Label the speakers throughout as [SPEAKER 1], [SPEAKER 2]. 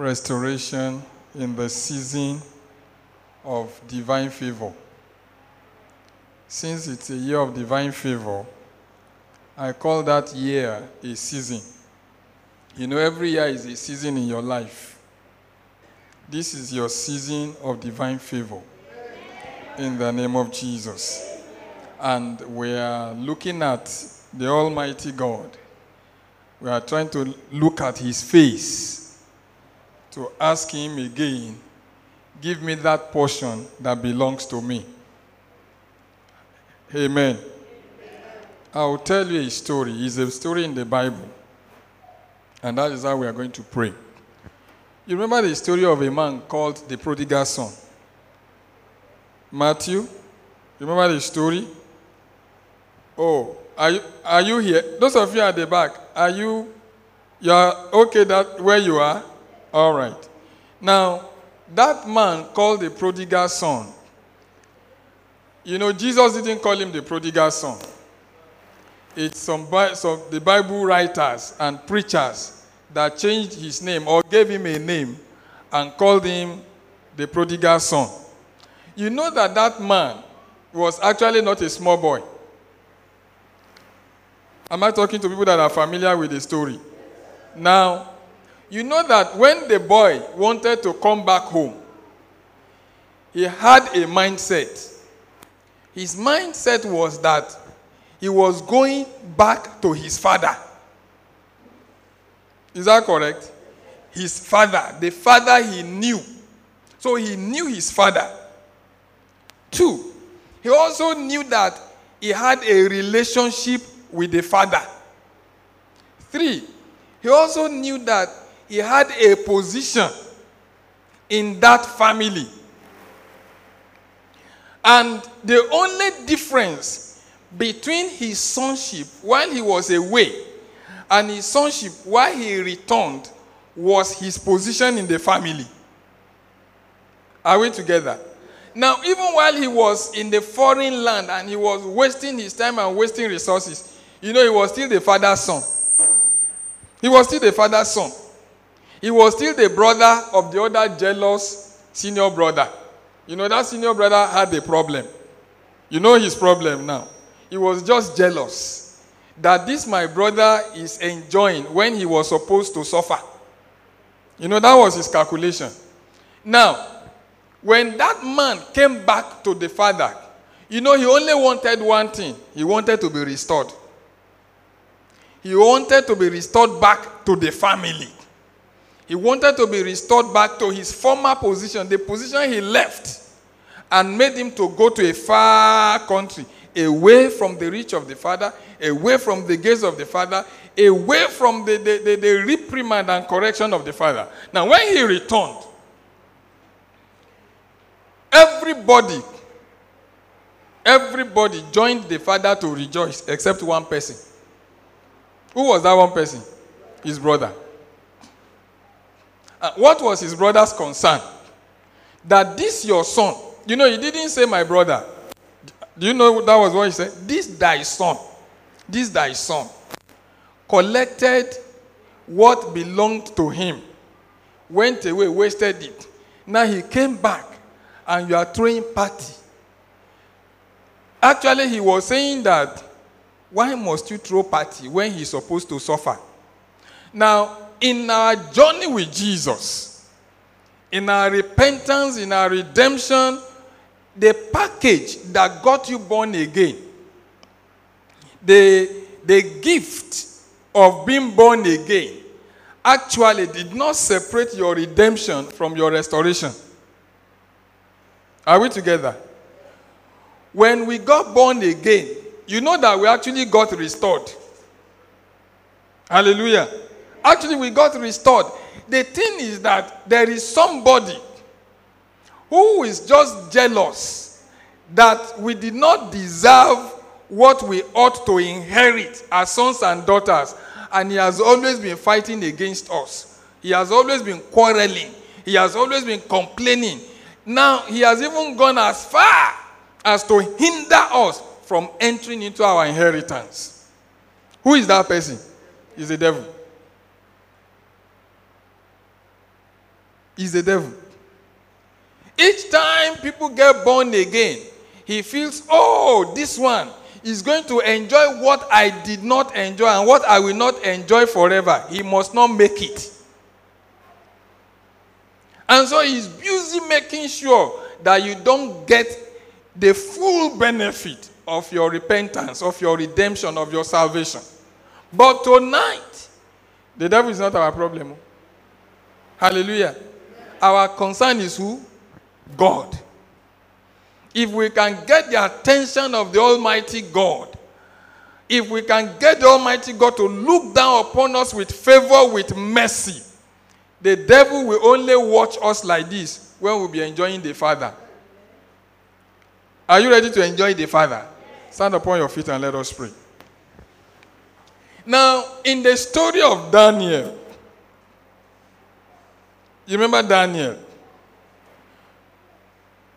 [SPEAKER 1] restoration in the season of divine favor. Since it's a year of divine favor, I call that year a season. You know, every year is a season in your life. This is your season of divine favor in the name of Jesus. And we are looking at the Almighty God. We are trying to look at His face to ask Him again, give me that portion that belongs to me. Amen. I'll tell you a story. It's a story in the Bible. And that is how we are going to pray. You remember the story of a man called the prodigal son? Matthew? You remember the story? Oh, are you, are you here? Those of you at the back, are you you are okay that where you are? All right. Now, that man called the prodigal son. You know, Jesus didn't call him the prodigal son. It's some, some the Bible writers and preachers that changed his name or gave him a name and called him the prodigal son. You know that that man was actually not a small boy. Am I talking to people that are familiar with the story? Now, you know that when the boy wanted to come back home, he had a mindset. His mindset was that he was going back to his father. Is that correct? His father, the father he knew. So he knew his father. Two, he also knew that he had a relationship with the father. Three, he also knew that he had a position in that family. And the only difference between his sonship while he was away and his sonship while he returned was his position in the family. Are we together? Now, even while he was in the foreign land and he was wasting his time and wasting resources, you know, he was still the father's son. He was still the father's son. He was still the brother of the other jealous senior brother. You know, that senior brother had a problem. You know his problem now. He was just jealous that this, my brother, is enjoying when he was supposed to suffer. You know, that was his calculation. Now, when that man came back to the father, you know, he only wanted one thing he wanted to be restored. He wanted to be restored back to the family. He wanted to be restored back to his former position, the position he left, and made him to go to a far country, away from the reach of the father, away from the gaze of the father, away from the, the, the, the reprimand and correction of the father. Now, when he returned, everybody, everybody joined the father to rejoice except one person. Who was that one person? His brother. Uh, what was his brother's concern? That this your son, you know, he didn't say my brother. Do you know that was what he said? This thy son, this thy son, collected what belonged to him, went away, wasted it. Now he came back, and you are throwing party. Actually, he was saying that why must you throw party when he's supposed to suffer? Now, in our journey with Jesus, in our repentance, in our redemption, the package that got you born again, the, the gift of being born again, actually did not separate your redemption from your restoration. Are we together? When we got born again, you know that we actually got restored. Hallelujah. Actually, we got restored. The thing is that there is somebody who is just jealous that we did not deserve what we ought to inherit as sons and daughters. And he has always been fighting against us. He has always been quarreling. He has always been complaining. Now, he has even gone as far as to hinder us from entering into our inheritance. Who is that person? Is the devil. Is the devil. Each time people get born again, he feels, oh, this one is going to enjoy what I did not enjoy and what I will not enjoy forever. He must not make it. And so he's busy making sure that you don't get the full benefit of your repentance, of your redemption, of your salvation. But tonight, the devil is not our problem. Hallelujah. Our concern is who? God. If we can get the attention of the Almighty God, if we can get the Almighty God to look down upon us with favor, with mercy, the devil will only watch us like this when we'll be enjoying the Father. Are you ready to enjoy the Father? Stand upon your feet and let us pray. Now, in the story of Daniel, you remember Daniel?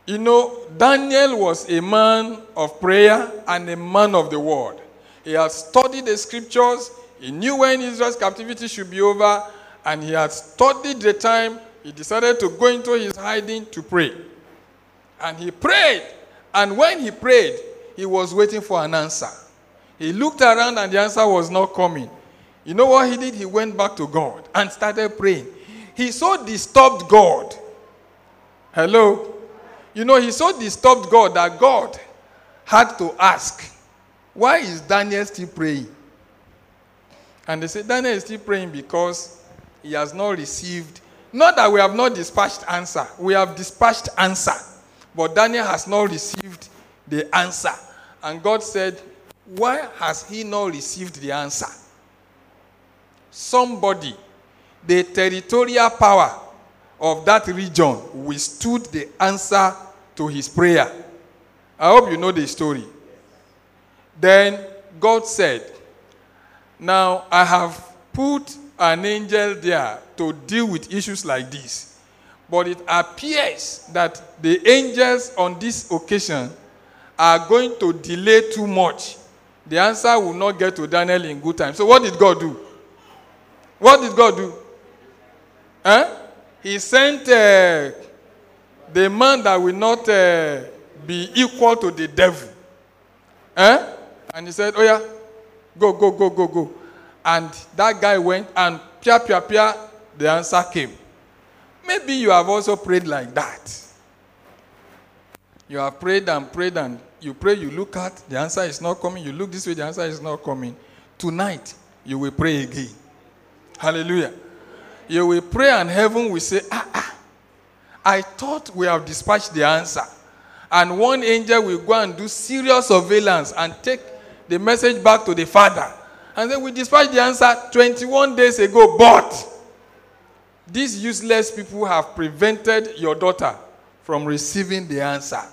[SPEAKER 1] You know, Daniel was a man of prayer and a man of the word. He had studied the scriptures, he knew when Israel's captivity should be over, and he had studied the time. He decided to go into his hiding to pray. And he prayed. And when he prayed, he was waiting for an answer. He looked around and the answer was not coming. You know what he did? He went back to God and started praying. He so disturbed God. Hello? You know, he so disturbed God that God had to ask, Why is Daniel still praying? And they said, Daniel is still praying because he has not received, not that we have not dispatched answer, we have dispatched answer, but Daniel has not received the answer. And God said, Why has he not received the answer? Somebody, the territorial power of that region, withstood the answer to his prayer. I hope you know the story. Then God said, Now I have put an angel there to deal with issues like this. But it appears that the angels on this occasion are going to delay too much. The answer will not get to Daniel in good time. So, what did God do? What did God do? Huh? He sent uh, the man that will not uh, be equal to the devil. Huh? And he said, Oh, yeah, go, go, go, go, go. And that guy went and pia, pia, pia, the answer came. Maybe you have also prayed like that. You have prayed and prayed and you pray, you look at, the answer is not coming. You look this way, the answer is not coming. Tonight, you will pray again. Hallelujah. You will pray and heaven will say, ah, ah, I thought we have dispatched the answer. And one angel will go and do serious surveillance and take the message back to the father. And then we dispatched the answer 21 days ago, but these useless people have prevented your daughter from receiving the answer.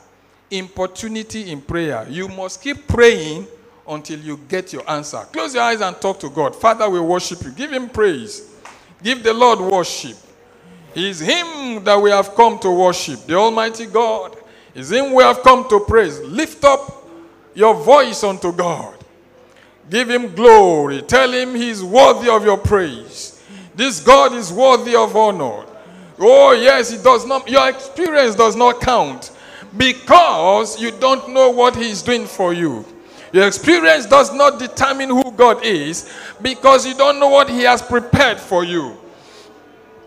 [SPEAKER 1] Importunity in prayer. You must keep praying until you get your answer. Close your eyes and talk to God. Father, we worship you. Give him praise. Give the Lord worship. It is him that we have come to worship, the Almighty God. It is him we have come to praise. Lift up your voice unto God. Give him glory. Tell him he is worthy of your praise. This God is worthy of honor. Oh, yes, it does not, your experience does not count because you don't know what he is doing for you. Your experience does not determine who God is because you don't know what He has prepared for you.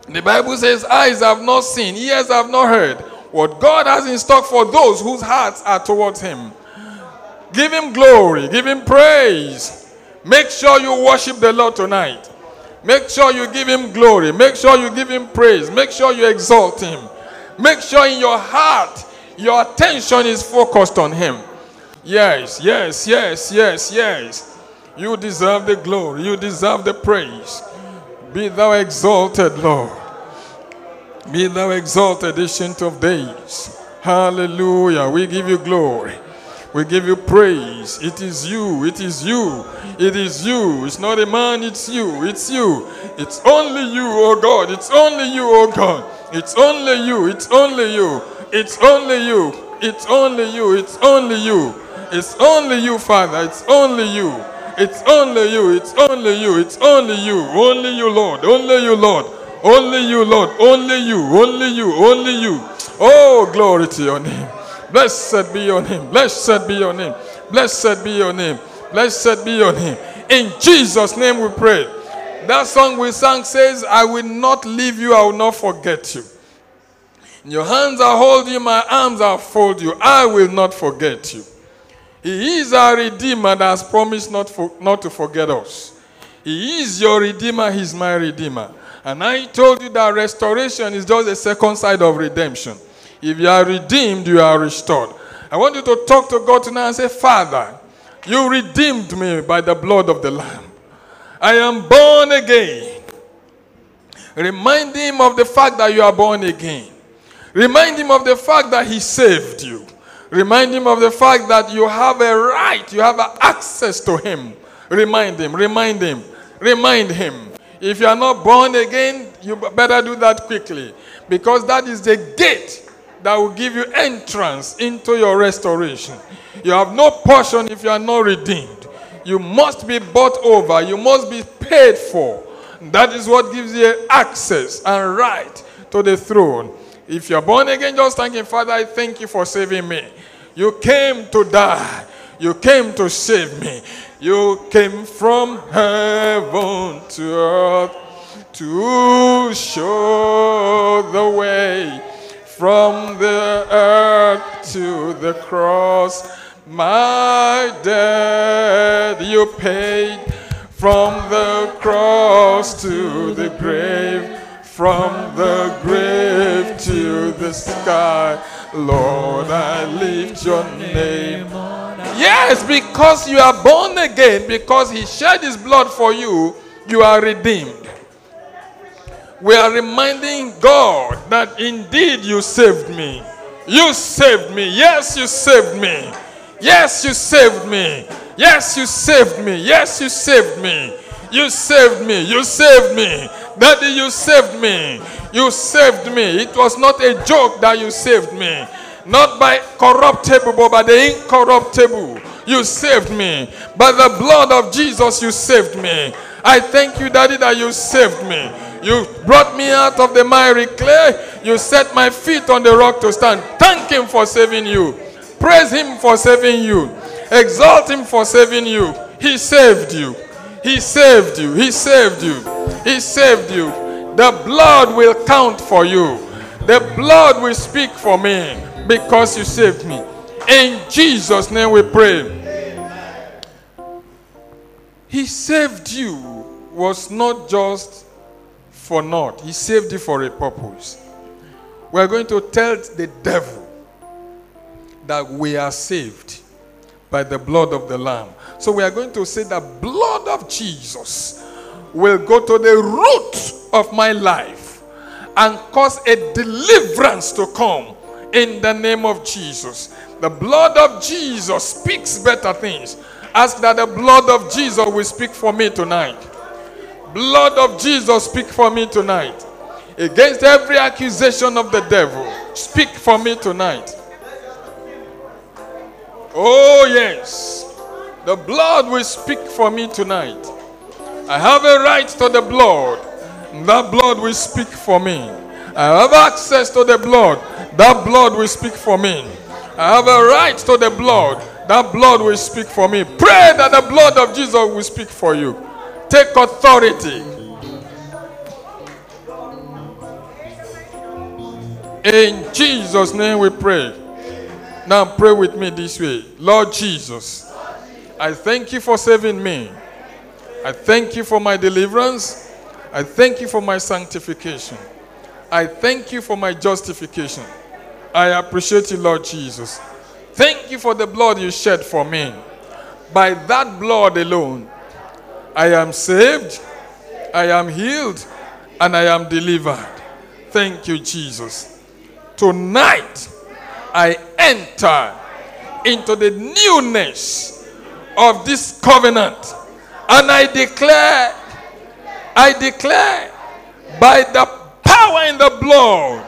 [SPEAKER 1] The Bible says, Eyes have not seen, ears have not heard what God has in stock for those whose hearts are towards Him. Give Him glory, give Him praise. Make sure you worship the Lord tonight. Make sure you give Him glory. Make sure you give Him praise. Make sure you exalt Him. Make sure in your heart your attention is focused on Him. Yes, yes, yes, yes, yes. You deserve the glory. You deserve the praise. Be thou exalted, Lord. Be thou exalted, ancient of days. Hallelujah. We give you glory. We give you praise. It is you. It is you. It is you. It's not a man, it's you. It's you. It's only you, oh God. It's only you, oh God. It's only you. It's only you. It's only you. It's only you. It's only you. It's only you, Father. It's only you. It's only you. It's only you. It's only you. Only you, Lord. Only you, Lord. Only you, Lord. Only you. Only you. Only you. Oh, glory to your name. Blessed be your name. Blessed be your name. Blessed be your name. Blessed be your name. In Jesus' name we pray. That song we sang says, I will not leave you, I will not forget you. In your hands I hold you, my arms I fold you. I will not forget you. He is our Redeemer that has promised not, for, not to forget us. He is your Redeemer, He's my Redeemer. And I told you that restoration is just the second side of redemption. If you are redeemed, you are restored. I want you to talk to God tonight and say, Father, you redeemed me by the blood of the Lamb. I am born again. Remind him of the fact that you are born again. Remind him of the fact that he saved you. Remind him of the fact that you have a right, you have access to him. Remind him, remind him, remind him. If you are not born again, you better do that quickly because that is the gate that will give you entrance into your restoration. You have no portion if you are not redeemed. You must be bought over, you must be paid for. That is what gives you access and right to the throne. If you're born again, just thank Him, Father, I thank you for saving me. You came to die, you came to save me. You came from heaven to earth to show the way from the earth to the cross. My debt you paid from the cross to the grave, from the grave to the sky. Lord, I lift your name. Yes, because you are born again, because He shed His blood for you, you are redeemed. We are reminding God that indeed you saved me. You saved me. Yes, you saved me. Yes, you saved me. Yes, you saved me. Yes, you saved me. You saved me. You saved me. Daddy, you saved me. You saved me. It was not a joke that you saved me. Not by corruptible, but by the incorruptible. You saved me. By the blood of Jesus, you saved me. I thank you, Daddy, that you saved me. You brought me out of the miry clay. You set my feet on the rock to stand. Thank Him for saving you. Praise Him for saving you. Exalt Him for saving you. He saved you. He saved you. He saved you. He saved you. The blood will count for you. The blood will speak for me because you saved me. In Jesus' name we pray. He saved you was not just for naught, He saved you for a purpose. We are going to tell the devil that we are saved by the blood of the Lamb. So we are going to say the blood of Jesus will go to the root of my life and cause a deliverance to come in the name of Jesus. The blood of Jesus speaks better things. Ask that the blood of Jesus will speak for me tonight. Blood of Jesus speak for me tonight. Against every accusation of the devil, speak for me tonight. Oh, yes. The blood will speak for me tonight. I have a right to the blood. That blood will speak for me. I have access to the blood. That blood will speak for me. I have a right to the blood. That blood will speak for me. Pray that the blood of Jesus will speak for you. Take authority. In Jesus' name we pray. Now pray with me this way Lord Jesus, I thank you for saving me. I thank you for my deliverance. I thank you for my sanctification. I thank you for my justification. I appreciate you, Lord Jesus. Thank you for the blood you shed for me. By that blood alone, I am saved, I am healed, and I am delivered. Thank you, Jesus. Tonight, I enter into the newness of this covenant. And I declare, I declare by the power in the blood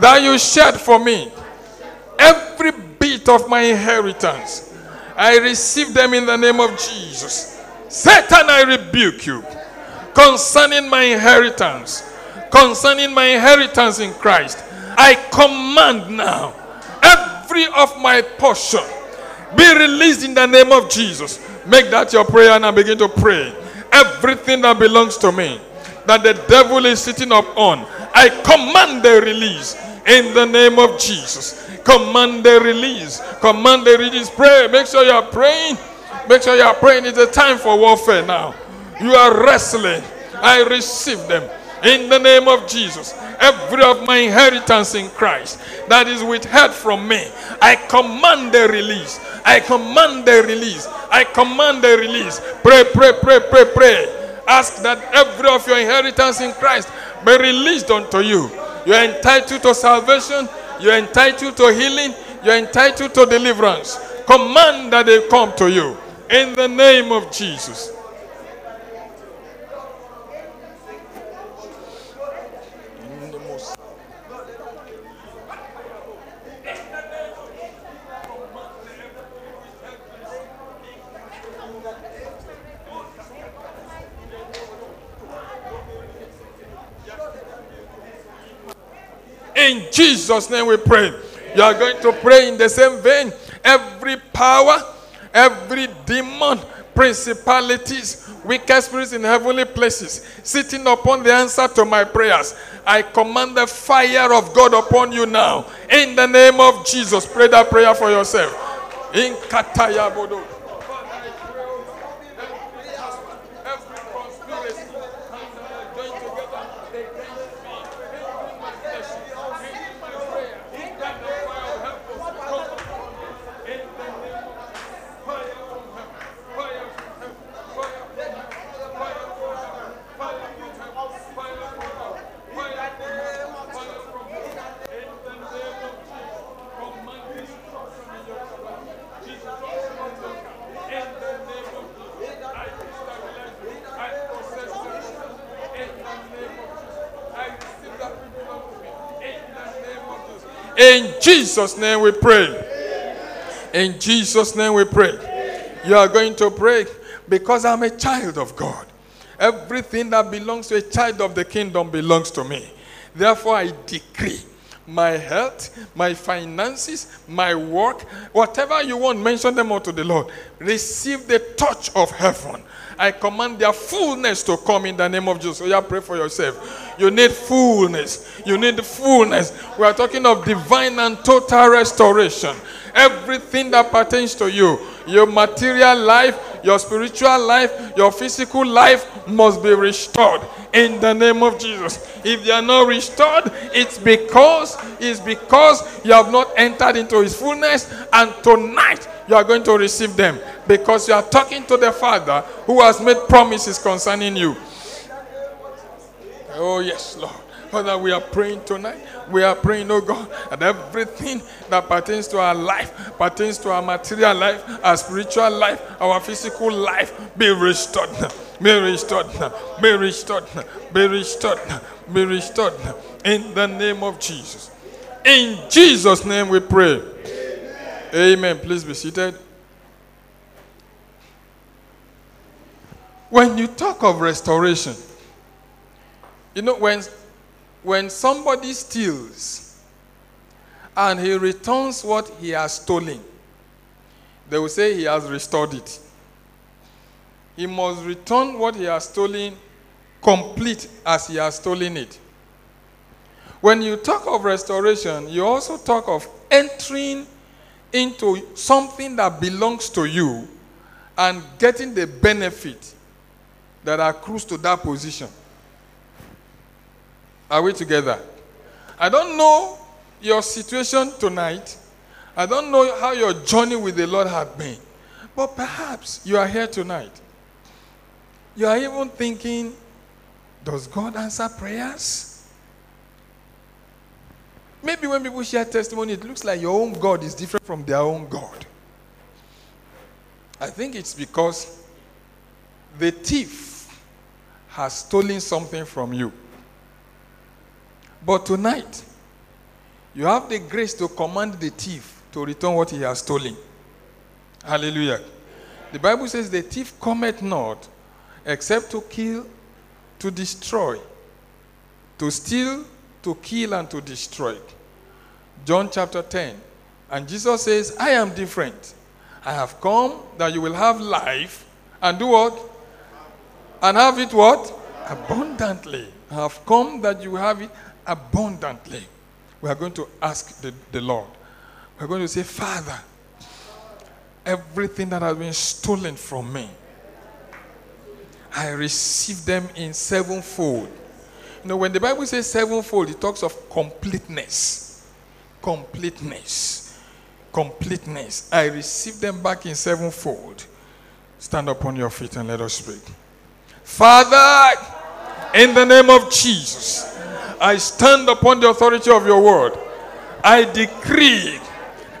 [SPEAKER 1] that you shed for me, every bit of my inheritance, I receive them in the name of Jesus. Satan, I rebuke you concerning my inheritance concerning my inheritance in Christ. I command now every of my portion be released in the name of Jesus. Make that your prayer and I begin to pray. Everything that belongs to me, that the devil is sitting up on, I command the release in the name of Jesus. Command the release. Command the release. Pray. Make sure you are praying. Make sure you are praying. It's a time for warfare now. You are wrestling. I receive them in the name of Jesus. Every of my inheritance in Christ that is withheld from me, I command the release. I command the release. I command the release. Pray, pray, pray, pray, pray. Ask that every of your inheritance in Christ be released unto you. You are entitled to salvation. You are entitled to healing. You are entitled to deliverance. Command that they come to you in the name of Jesus. In Jesus' name we pray. You are going to pray in the same vein. Every power, every demon, principalities, wicked spirits in heavenly places, sitting upon the answer to my prayers. I command the fire of God upon you now. In the name of Jesus. Pray that prayer for yourself. In Kataya. In Jesus' name we pray. In Jesus' name we pray. You are going to pray because I'm a child of God. Everything that belongs to a child of the kingdom belongs to me. Therefore, I decree my health, my finances, my work, whatever you want, mention them unto the Lord. Receive the touch of heaven. I command their fullness to come in the name of Jesus. So, yeah, pray for yourself. You need fullness. You need fullness. We are talking of divine and total restoration. Everything that pertains to you, your material life, your spiritual life, your physical life must be restored in the name of Jesus. If they are not restored, it's because it's because you have not entered into his fullness and tonight you are going to receive them because you are talking to the Father who has made promises concerning you. Oh, yes, Lord. Father, we are praying tonight. We are praying, oh God, that everything that pertains to our life, pertains to our material life, our spiritual life, our physical life, be restored now. Be restored now. Be restored now. Be restored now. Be restored. In the name of Jesus. In Jesus' name we pray. Amen. Amen. Please be seated. When you talk of restoration, you know, when, when somebody steals and he returns what he has stolen, they will say he has restored it. He must return what he has stolen complete as he has stolen it. When you talk of restoration, you also talk of entering into something that belongs to you and getting the benefit that accrues to that position. Are we together? I don't know your situation tonight. I don't know how your journey with the Lord has been. But perhaps you are here tonight. You are even thinking, does God answer prayers? Maybe when people share testimony, it looks like your own God is different from their own God. I think it's because the thief has stolen something from you. But tonight, you have the grace to command the thief to return what he has stolen. Hallelujah. The Bible says, The thief cometh not except to kill, to destroy. to steal, to kill, and to destroy. John chapter 10. And Jesus says, I am different. I have come that you will have life and do what? And have it what? Abundantly. I have come that you have it abundantly. We are going to ask the, the Lord. We're going to say, Father, everything that has been stolen from me, I receive them in sevenfold. You know, when the Bible says sevenfold, it talks of completeness. Completeness. Completeness. I receive them back in sevenfold. Stand up on your feet and let us pray. Father, in the name of Jesus, I stand upon the authority of your word. I decree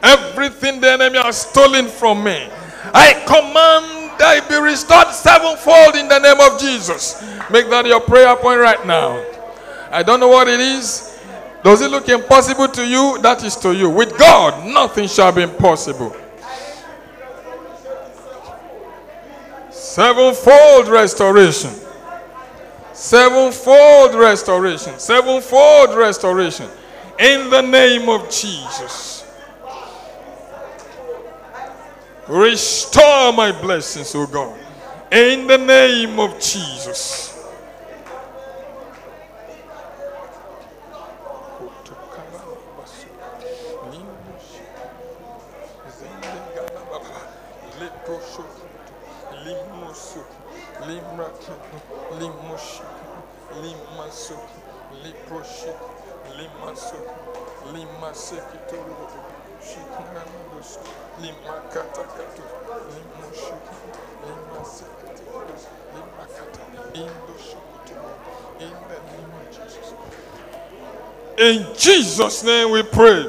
[SPEAKER 1] everything the enemy has stolen from me. I command it be restored sevenfold in the name of Jesus. Make that your prayer point right now. I don't know what it is. Does it look impossible to you? That is to you. With God, nothing shall be impossible. Sevenfold restoration. Sevenfold restoration. Sevenfold restoration. In the name of Jesus. Restore my blessings, O God. In the name of Jesus. In Jesus' name we pray.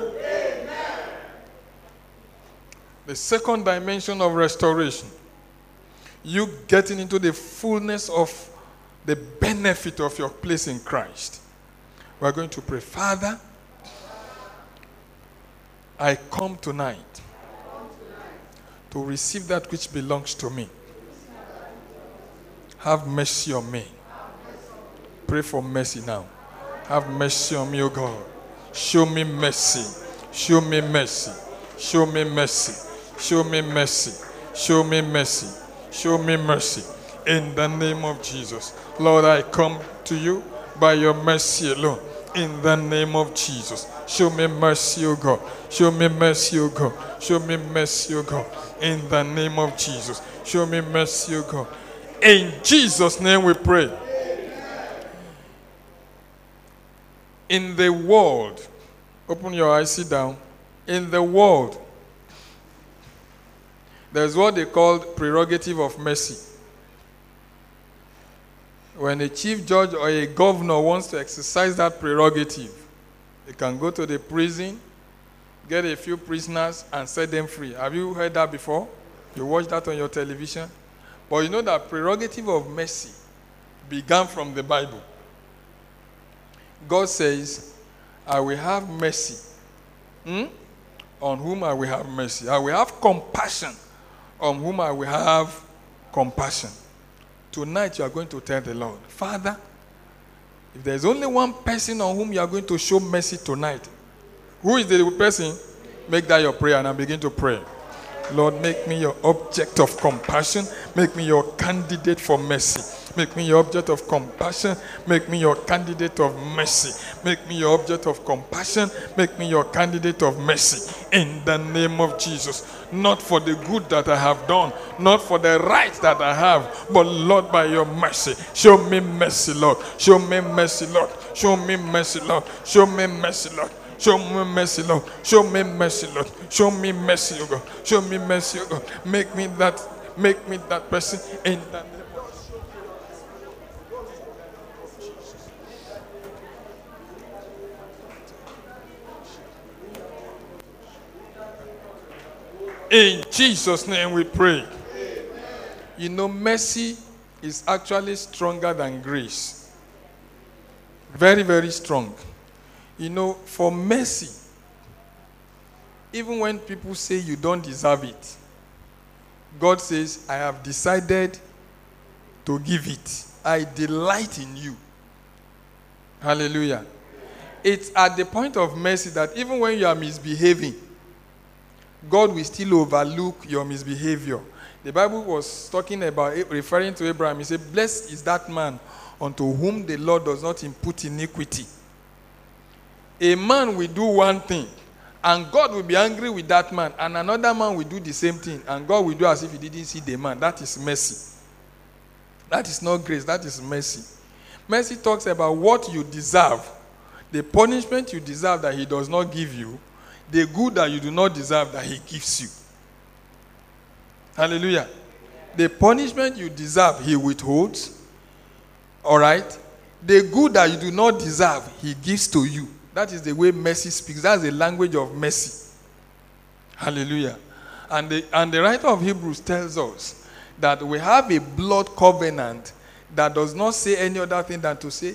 [SPEAKER 1] The second dimension of restoration. You getting into the fullness of the benefit of your place in Christ. We're going to pray, Father, I come tonight to receive that which belongs to me. Have mercy on me. Pray for mercy now. Have mercy on me, O God. Show me mercy. Show me mercy. Show me mercy. Show me mercy. Show me mercy. Show me mercy. In the name of Jesus. Lord, I come to you by your mercy alone. In the name of Jesus. Show me mercy, O God. Show me mercy, O God. Show me mercy, O God. In the name of Jesus. Show me mercy, O God. In Jesus' name we pray. in the world, open your eyes, sit down. In the world, there's what they call prerogative of mercy. When a chief judge or a governor wants to exercise that prerogative, he can go to the prison, get a few prisoners, and set them free. Have you heard that before? You watch that on your television? But you know that prerogative of mercy began from the Bible. God says, I will have mercy. Hmm? On whom I will have mercy. I will have compassion on whom I will have compassion. Tonight you are going to tell the Lord, Father, if there's only one person on whom you are going to show mercy tonight, who is the person? Make that your prayer and I begin to pray. Lord, make me your object of compassion. Make me your candidate for mercy. Make me your object of compassion. Make me your candidate of mercy. Make me your object of compassion. Make me your candidate of mercy. In the name of Jesus. Not for the good that I have done, not for the right that I have, but Lord, by your mercy. Show me mercy, Lord. Show me mercy, Lord. Show me mercy, Lord. Show me mercy, Lord. Show me mercy, Lord. Show me mercy, Lord. Show me mercy, O God. Show me mercy, O God. Make me that, make me that person in In Jesus' name we pray. You know, mercy is actually stronger than grace. Very, very strong. You know, for mercy, even when people say you don't deserve it, God says, I have decided to give it. I delight in you. Hallelujah. It's at the point of mercy that even when you are misbehaving, God will still overlook your misbehavior. The Bible was talking about, referring to Abraham. He said, Blessed is that man unto whom the Lord does not impute iniquity. A man will do one thing, and God will be angry with that man, and another man will do the same thing, and God will do as if he didn't see the man. That is mercy. That is not grace, that is mercy. Mercy talks about what you deserve, the punishment you deserve that he does not give you, the good that you do not deserve that he gives you. Hallelujah. The punishment you deserve, he withholds. All right? The good that you do not deserve, he gives to you. That is the way mercy speaks. That's the language of mercy. Hallelujah. And the, and the writer of Hebrews tells us that we have a blood covenant that does not say any other thing than to say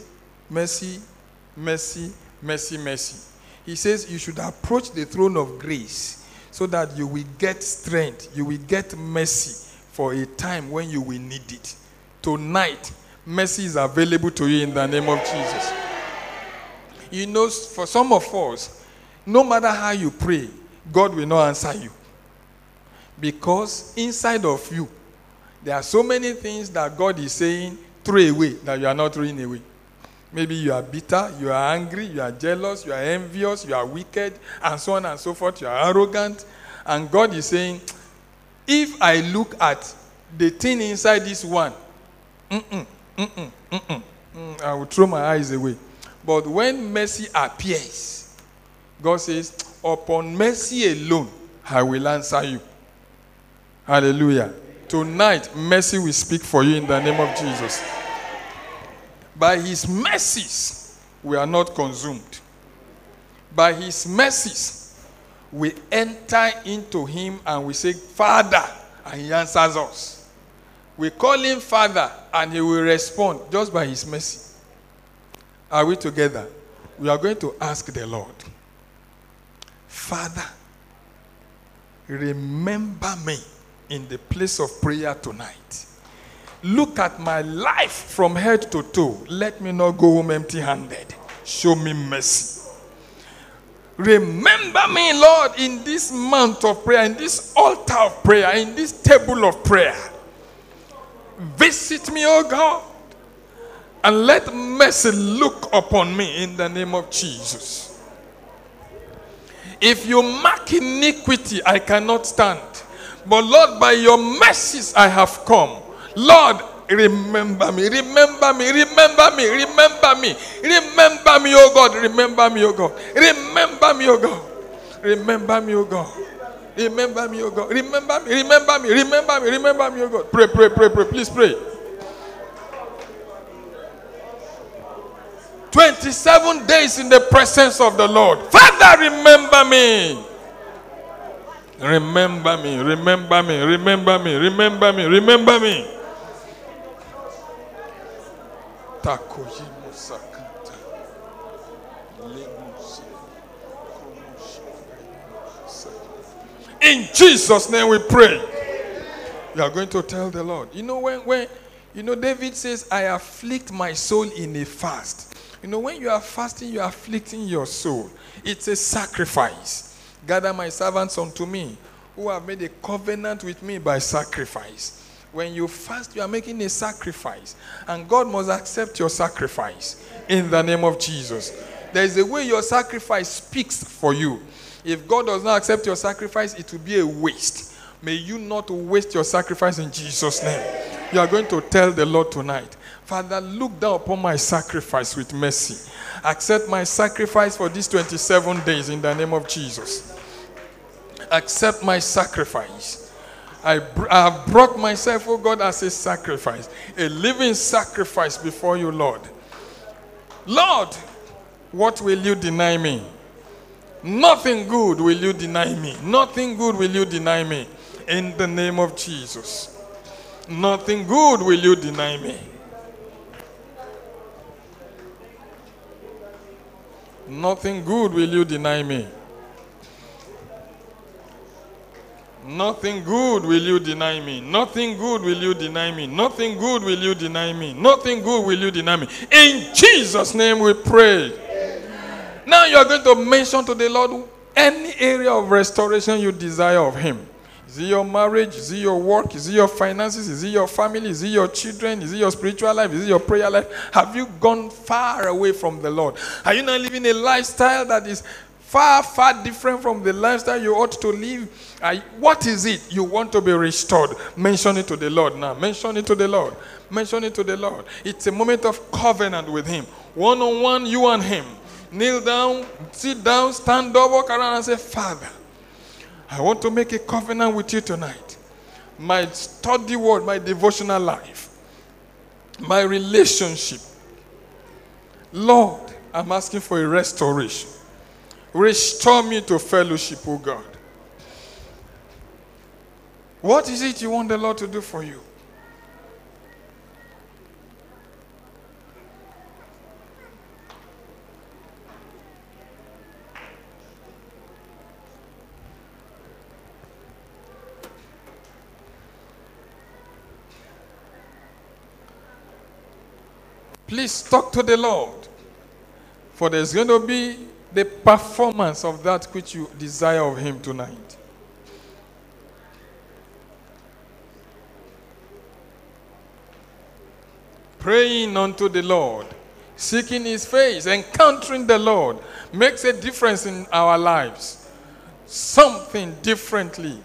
[SPEAKER 1] mercy, mercy, mercy, mercy. He says you should approach the throne of grace so that you will get strength, you will get mercy for a time when you will need it. Tonight, mercy is available to you in the name of Jesus. You know, for some of us, no matter how you pray, God will not answer you. Because inside of you, there are so many things that God is saying, throw away, that you are not throwing away. Maybe you are bitter, you are angry, you are jealous, you are envious, you are wicked, and so on and so forth. You are arrogant. And God is saying, if I look at the thing inside this one, mm-mm, mm-mm, mm-mm, mm, I will throw my eyes away. But when mercy appears, God says, upon mercy alone, I will answer you. Hallelujah. Tonight, mercy will speak for you in the name of Jesus. By his mercies, we are not consumed. By his mercies, we enter into him and we say, Father, and he answers us. We call him Father and he will respond just by his mercy. Are we together? We are going to ask the Lord, Father, remember me in the place of prayer tonight. Look at my life from head to toe. Let me not go home empty handed. Show me mercy. Remember me, Lord, in this month of prayer, in this altar of prayer, in this table of prayer. Visit me, O God, and let mercy look upon me in the name of Jesus. If you mark iniquity, I cannot stand. But Lord, by your mercies I have come. Lord, remember me, remember me, remember me, remember me, remember me, oh God, remember me, oh God, remember me, oh God, remember me, oh God. Remember me, oh God. Remember me, remember me, remember me, remember me, oh God. Pray, pray, pray, pray. Please pray. 27 days in the presence of the Lord. Father, remember me. Remember me, remember me, remember me, remember me, remember me. In Jesus' name we pray. You are going to tell the Lord. You know, when, when you know, David says, I afflict my soul in a fast. You know, when you are fasting, you are afflicting your soul. It's a sacrifice. Gather my servants unto me, who have made a covenant with me by sacrifice. When you fast, you are making a sacrifice. And God must accept your sacrifice in the name of Jesus. There is a way your sacrifice speaks for you. If God does not accept your sacrifice, it will be a waste. May you not waste your sacrifice in Jesus' name. You are going to tell the Lord tonight, Father, look down upon my sacrifice with mercy. Accept my sacrifice for these 27 days in the name of Jesus. Accept my sacrifice. I, I have brought myself, oh God, as a sacrifice, a living sacrifice before you, Lord. Lord, what will you deny me? Nothing good will you deny me. Nothing good will you deny me. In the name of Jesus. Nothing good will you deny me. Nothing good will you deny me. Nothing good will you deny me. Nothing good will you deny me. Nothing good will you deny me. Nothing good will you deny me. In Jesus' name we pray. Now you are going to mention to the Lord any area of restoration you desire of Him. Is it your marriage? Is it your work? Is it your finances? Is it your family? Is it your children? Is it your spiritual life? Is it your prayer life? Have you gone far away from the Lord? Are you not living a lifestyle that is far, far different from the lifestyle you ought to live? what is it you want to be restored? Mention it to the Lord now. Mention it to the Lord. Mention it to the Lord. It's a moment of covenant with Him. One on one, you and Him. Kneel down, sit down, stand up, walk around, and say, Father, I want to make a covenant with you tonight. My study word, my devotional life, my relationship. Lord, I'm asking for a restoration. Restore me to fellowship, oh God. What is it you want the Lord to do for you? Please talk to the Lord. For there's going to be the performance of that which you desire of Him tonight. Praying unto the Lord, seeking His face, encountering the Lord makes a difference in our lives. Something differently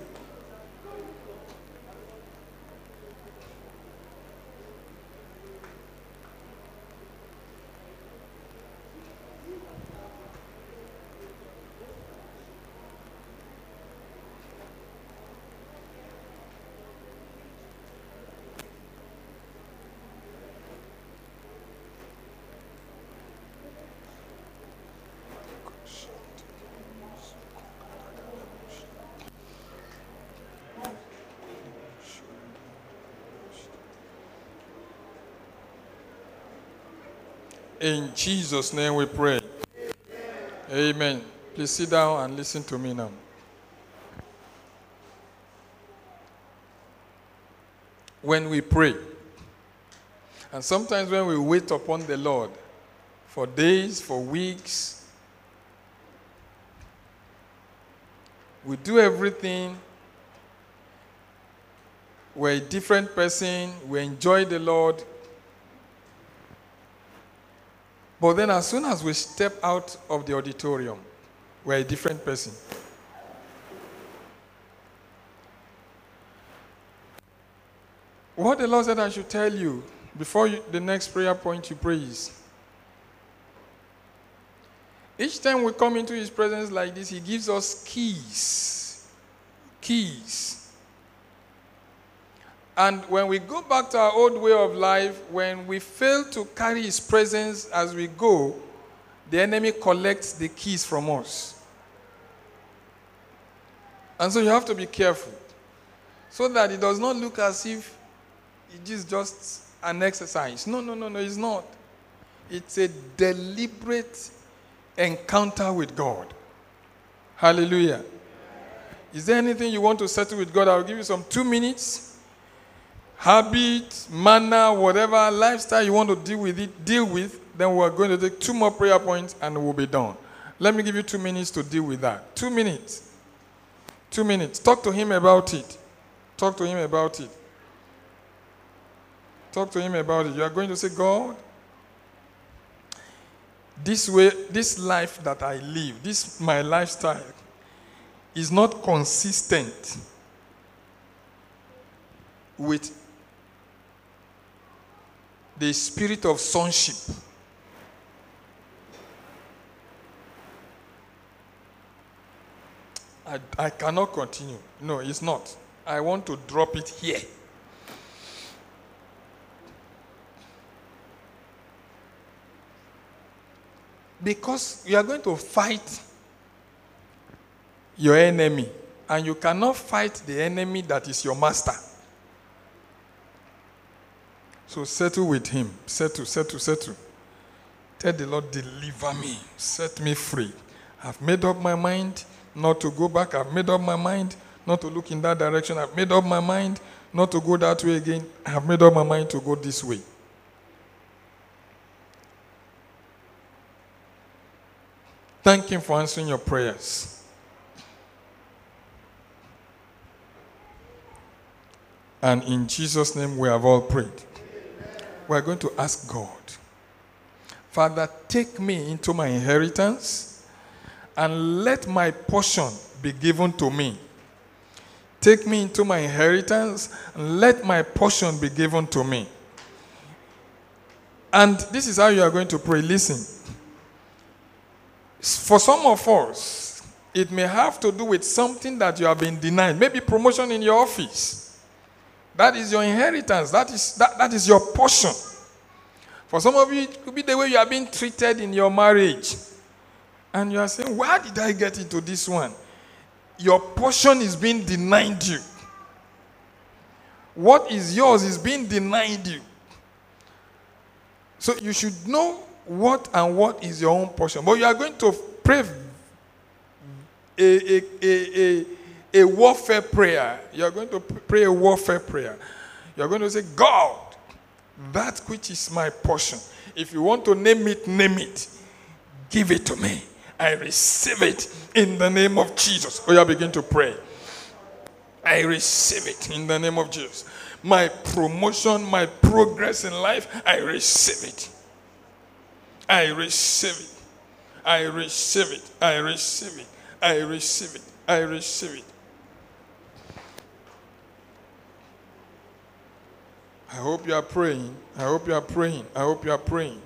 [SPEAKER 1] In Jesus' name we pray. Amen. Amen. Please sit down and listen to me now. When we pray, and sometimes when we wait upon the Lord for days, for weeks, we do everything. We're a different person. We enjoy the Lord. But then, as soon as we step out of the auditorium, we're a different person. What the Lord said I should tell you before you, the next prayer point you pray is each time we come into His presence like this, He gives us keys. Keys. And when we go back to our old way of life, when we fail to carry His presence as we go, the enemy collects the keys from us. And so you have to be careful so that it does not look as if it is just an exercise. No, no, no, no, it's not. It's a deliberate encounter with God. Hallelujah. Is there anything you want to settle with God? I'll give you some two minutes habit, manner, whatever lifestyle you want to deal with it, deal with, then we're going to take two more prayer points and we'll be done. Let me give you two minutes to deal with that. Two minutes. Two minutes. Talk to him about it. Talk to him about it. Talk to him about it. You are going to say, God, this way, this life that I live, this my lifestyle, is not consistent with the spirit of sonship. I, I cannot continue. No, it's not. I want to drop it here. Because you are going to fight your enemy, and you cannot fight the enemy that is your master. So settle with him. Settle, settle, settle. Tell the Lord, deliver me. Set me free. I've made up my mind not to go back. I've made up my mind not to look in that direction. I've made up my mind not to go that way again. I have made up my mind to go this way. Thank Him for answering your prayers. And in Jesus' name, we have all prayed. We are going to ask God, Father, take me into my inheritance and let my portion be given to me. Take me into my inheritance and let my portion be given to me. And this is how you are going to pray. Listen. For some of us, it may have to do with something that you have been denied. Maybe promotion in your office. That is your inheritance. That is, that, that is your portion. For some of you, it could be the way you are being treated in your marriage. And you are saying, Why did I get into this one? Your portion is being denied you. What is yours is being denied you. So you should know what and what is your own portion. But you are going to pray a, a, a, a, a warfare prayer. You are going to pray a warfare prayer. You are going to say, God, that which is my portion. If you want to name it, name it. Give it to me. I receive it in the name of Jesus. Oh, you begin to pray. I receive it in the name of Jesus. My promotion, my progress in life, I receive it. I receive it. I receive it. I receive it. I receive it. I receive it. I hope you are praying. I hope you are praying. I hope you are praying.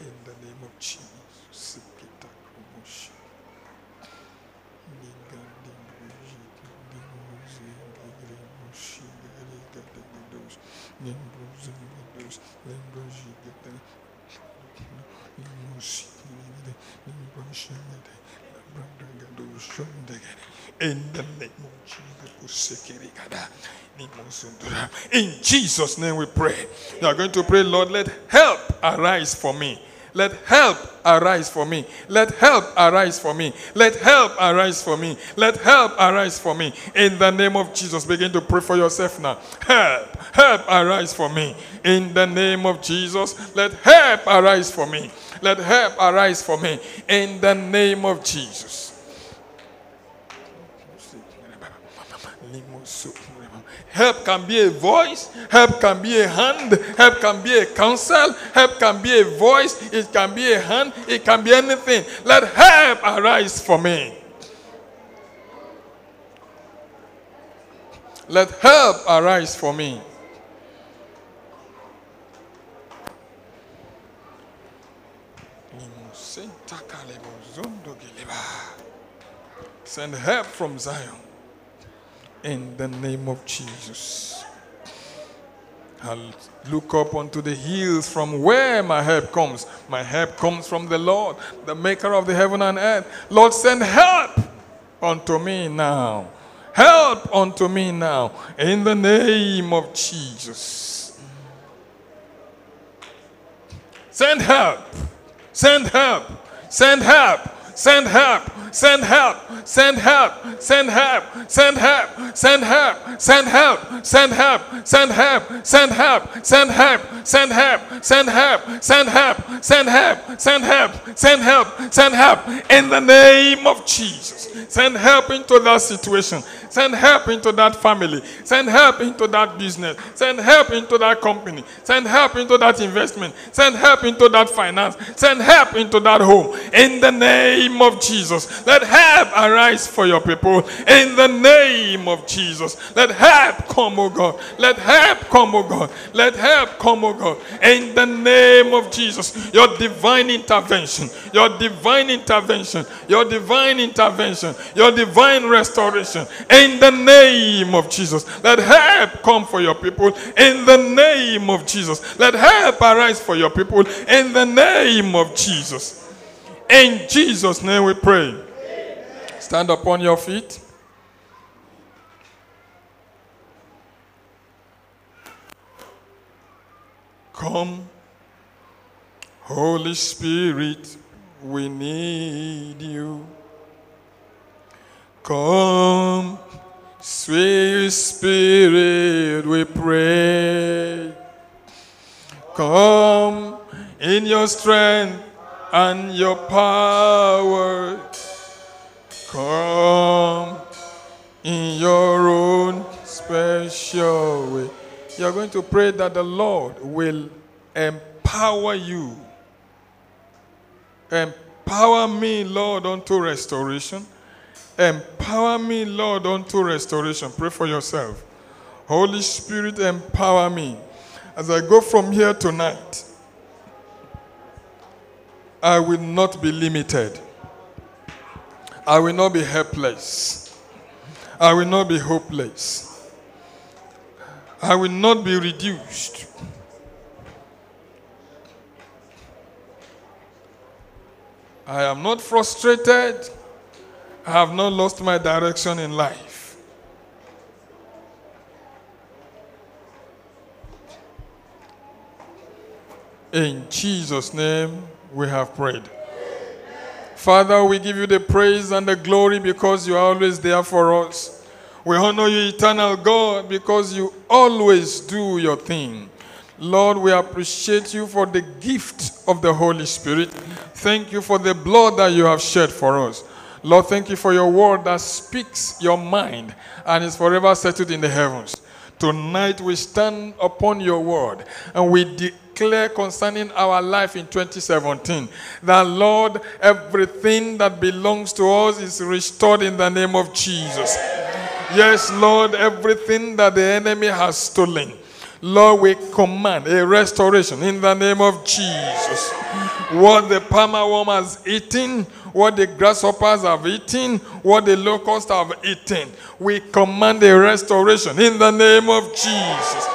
[SPEAKER 1] In the name of Jesus. In the name of Jesus. In Jesus' name we pray. You are going to pray, Lord, let help arise for me. Let help arise for me. Let help arise for me. Let help arise for me. Let help arise for me. In the name of Jesus, begin to pray for yourself now. Help, help arise for me. In the name of Jesus, let help arise for me. Let help arise for me. In the name of Jesus. Help can be a voice, help can be a hand, help can be a counsel, help can be a voice, it can be a hand, it can be anything. Let help arise for me. Let help arise for me. Send help from Zion in the name of Jesus. I'll look up unto the hills from where my help comes. My help comes from the Lord, the maker of the heaven and earth. Lord, send help unto me now. Help unto me now in the name of Jesus. Send help. Send help. Send help. Send help. Send help. Send help. Send help. Send help. Send help. Send help. Send help. Send help. Send help. Send help. Send help. Send help. Send help. Send help. Send help. Send help. Send help. In the name of Jesus. Send help into that situation. Send help into that family. Send help into that business. Send help into that company. Send help into that investment. Send help into that finance. Send help into that home. In the name of Jesus. Let help arise for your people. In the name of Jesus. Let help come, O God. Let help come, O God. Let help come, O God. In the name of Jesus. Your divine intervention. Your divine intervention. Your divine intervention. Your divine restoration. In the name of Jesus. Let help come for your people. In the name of Jesus. Let help arise for your people. In the name of Jesus. In Jesus' name we pray. Stand upon your feet. Come, Holy Spirit, we need you. Come, sweet Spirit, we pray. Come in your strength and your power. Come in your own special way. You're going to pray that the Lord will empower you. Empower me, Lord, unto restoration. Empower me, Lord, unto restoration. Pray for yourself. Holy Spirit, empower me. As I go from here tonight, I will not be limited. I will not be helpless. I will not be hopeless. I will not be reduced. I am not frustrated. I have not lost my direction in life. In Jesus' name, we have prayed. Father, we give you the praise and the glory because you are always there for us. We honor you, eternal God, because you always do your thing. Lord, we appreciate you for the gift of the Holy Spirit. Thank you for the blood that you have shed for us. Lord, thank you for your word that speaks your mind and is forever settled in the heavens. Tonight we stand upon your word and we declare concerning our life in 2017 that, Lord, everything that belongs to us is restored in the name of Jesus. Yes, Lord, everything that the enemy has stolen. Lord, we command a restoration in the name of Jesus. What the palmer worm has eaten, what the grasshoppers have eaten, what the locusts have eaten, we command a restoration in the name of Jesus.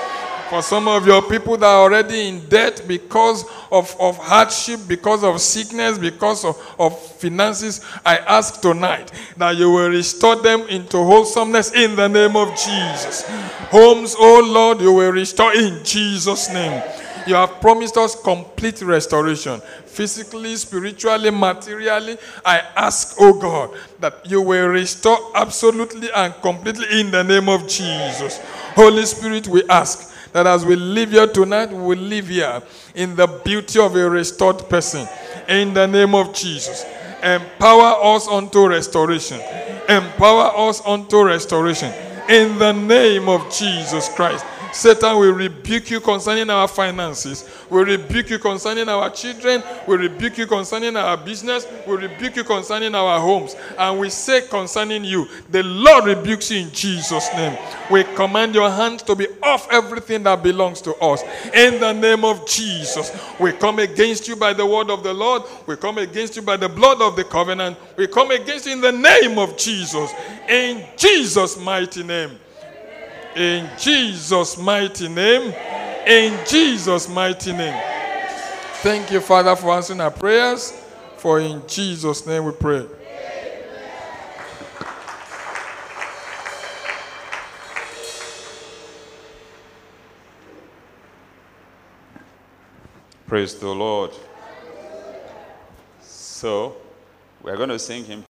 [SPEAKER 1] For some of your people that are already in debt because of, of hardship, because of sickness, because of, of finances, I ask tonight that you will restore them into wholesomeness in the name of Jesus. Homes, oh Lord, you will restore in Jesus' name. You have promised us complete restoration, physically, spiritually, materially. I ask, oh God, that you will restore absolutely and completely in the name of Jesus. Holy Spirit, we ask that as we live here tonight, we will live here in the beauty of a restored person. In the name of Jesus. Empower us unto restoration. Empower us unto restoration. In the name of Jesus Christ. Satan will rebuke you concerning our finances. We rebuke you concerning our children. We rebuke you concerning our business. We rebuke you concerning our homes. And we say concerning you, the Lord rebukes you in Jesus' name. We command your hands to be off everything that belongs to us. In the name of Jesus, we come against you by the word of the Lord. We come against you by the blood of the covenant. We come against you in the name of Jesus. In Jesus' mighty name. In Jesus' mighty name. In Jesus' mighty name. Thank you, Father, for answering our prayers. For in Jesus' name we pray.
[SPEAKER 2] Praise the Lord. So, we're going to sing him.